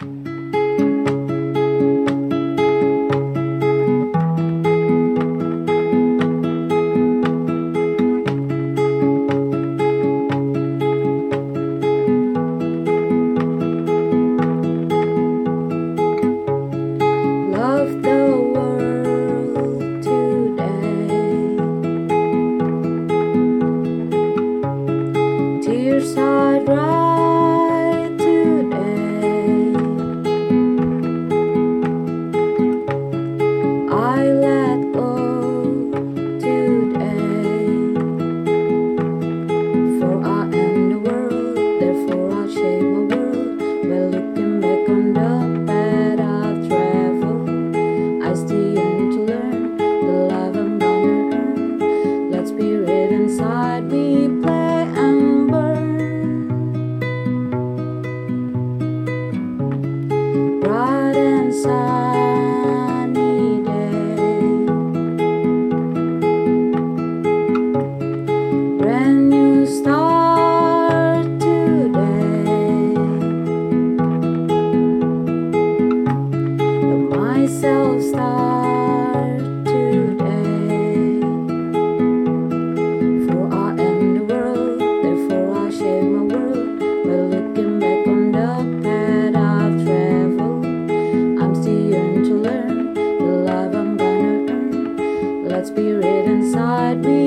Música 在 spirit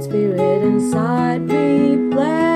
God's Spirit inside me. Bless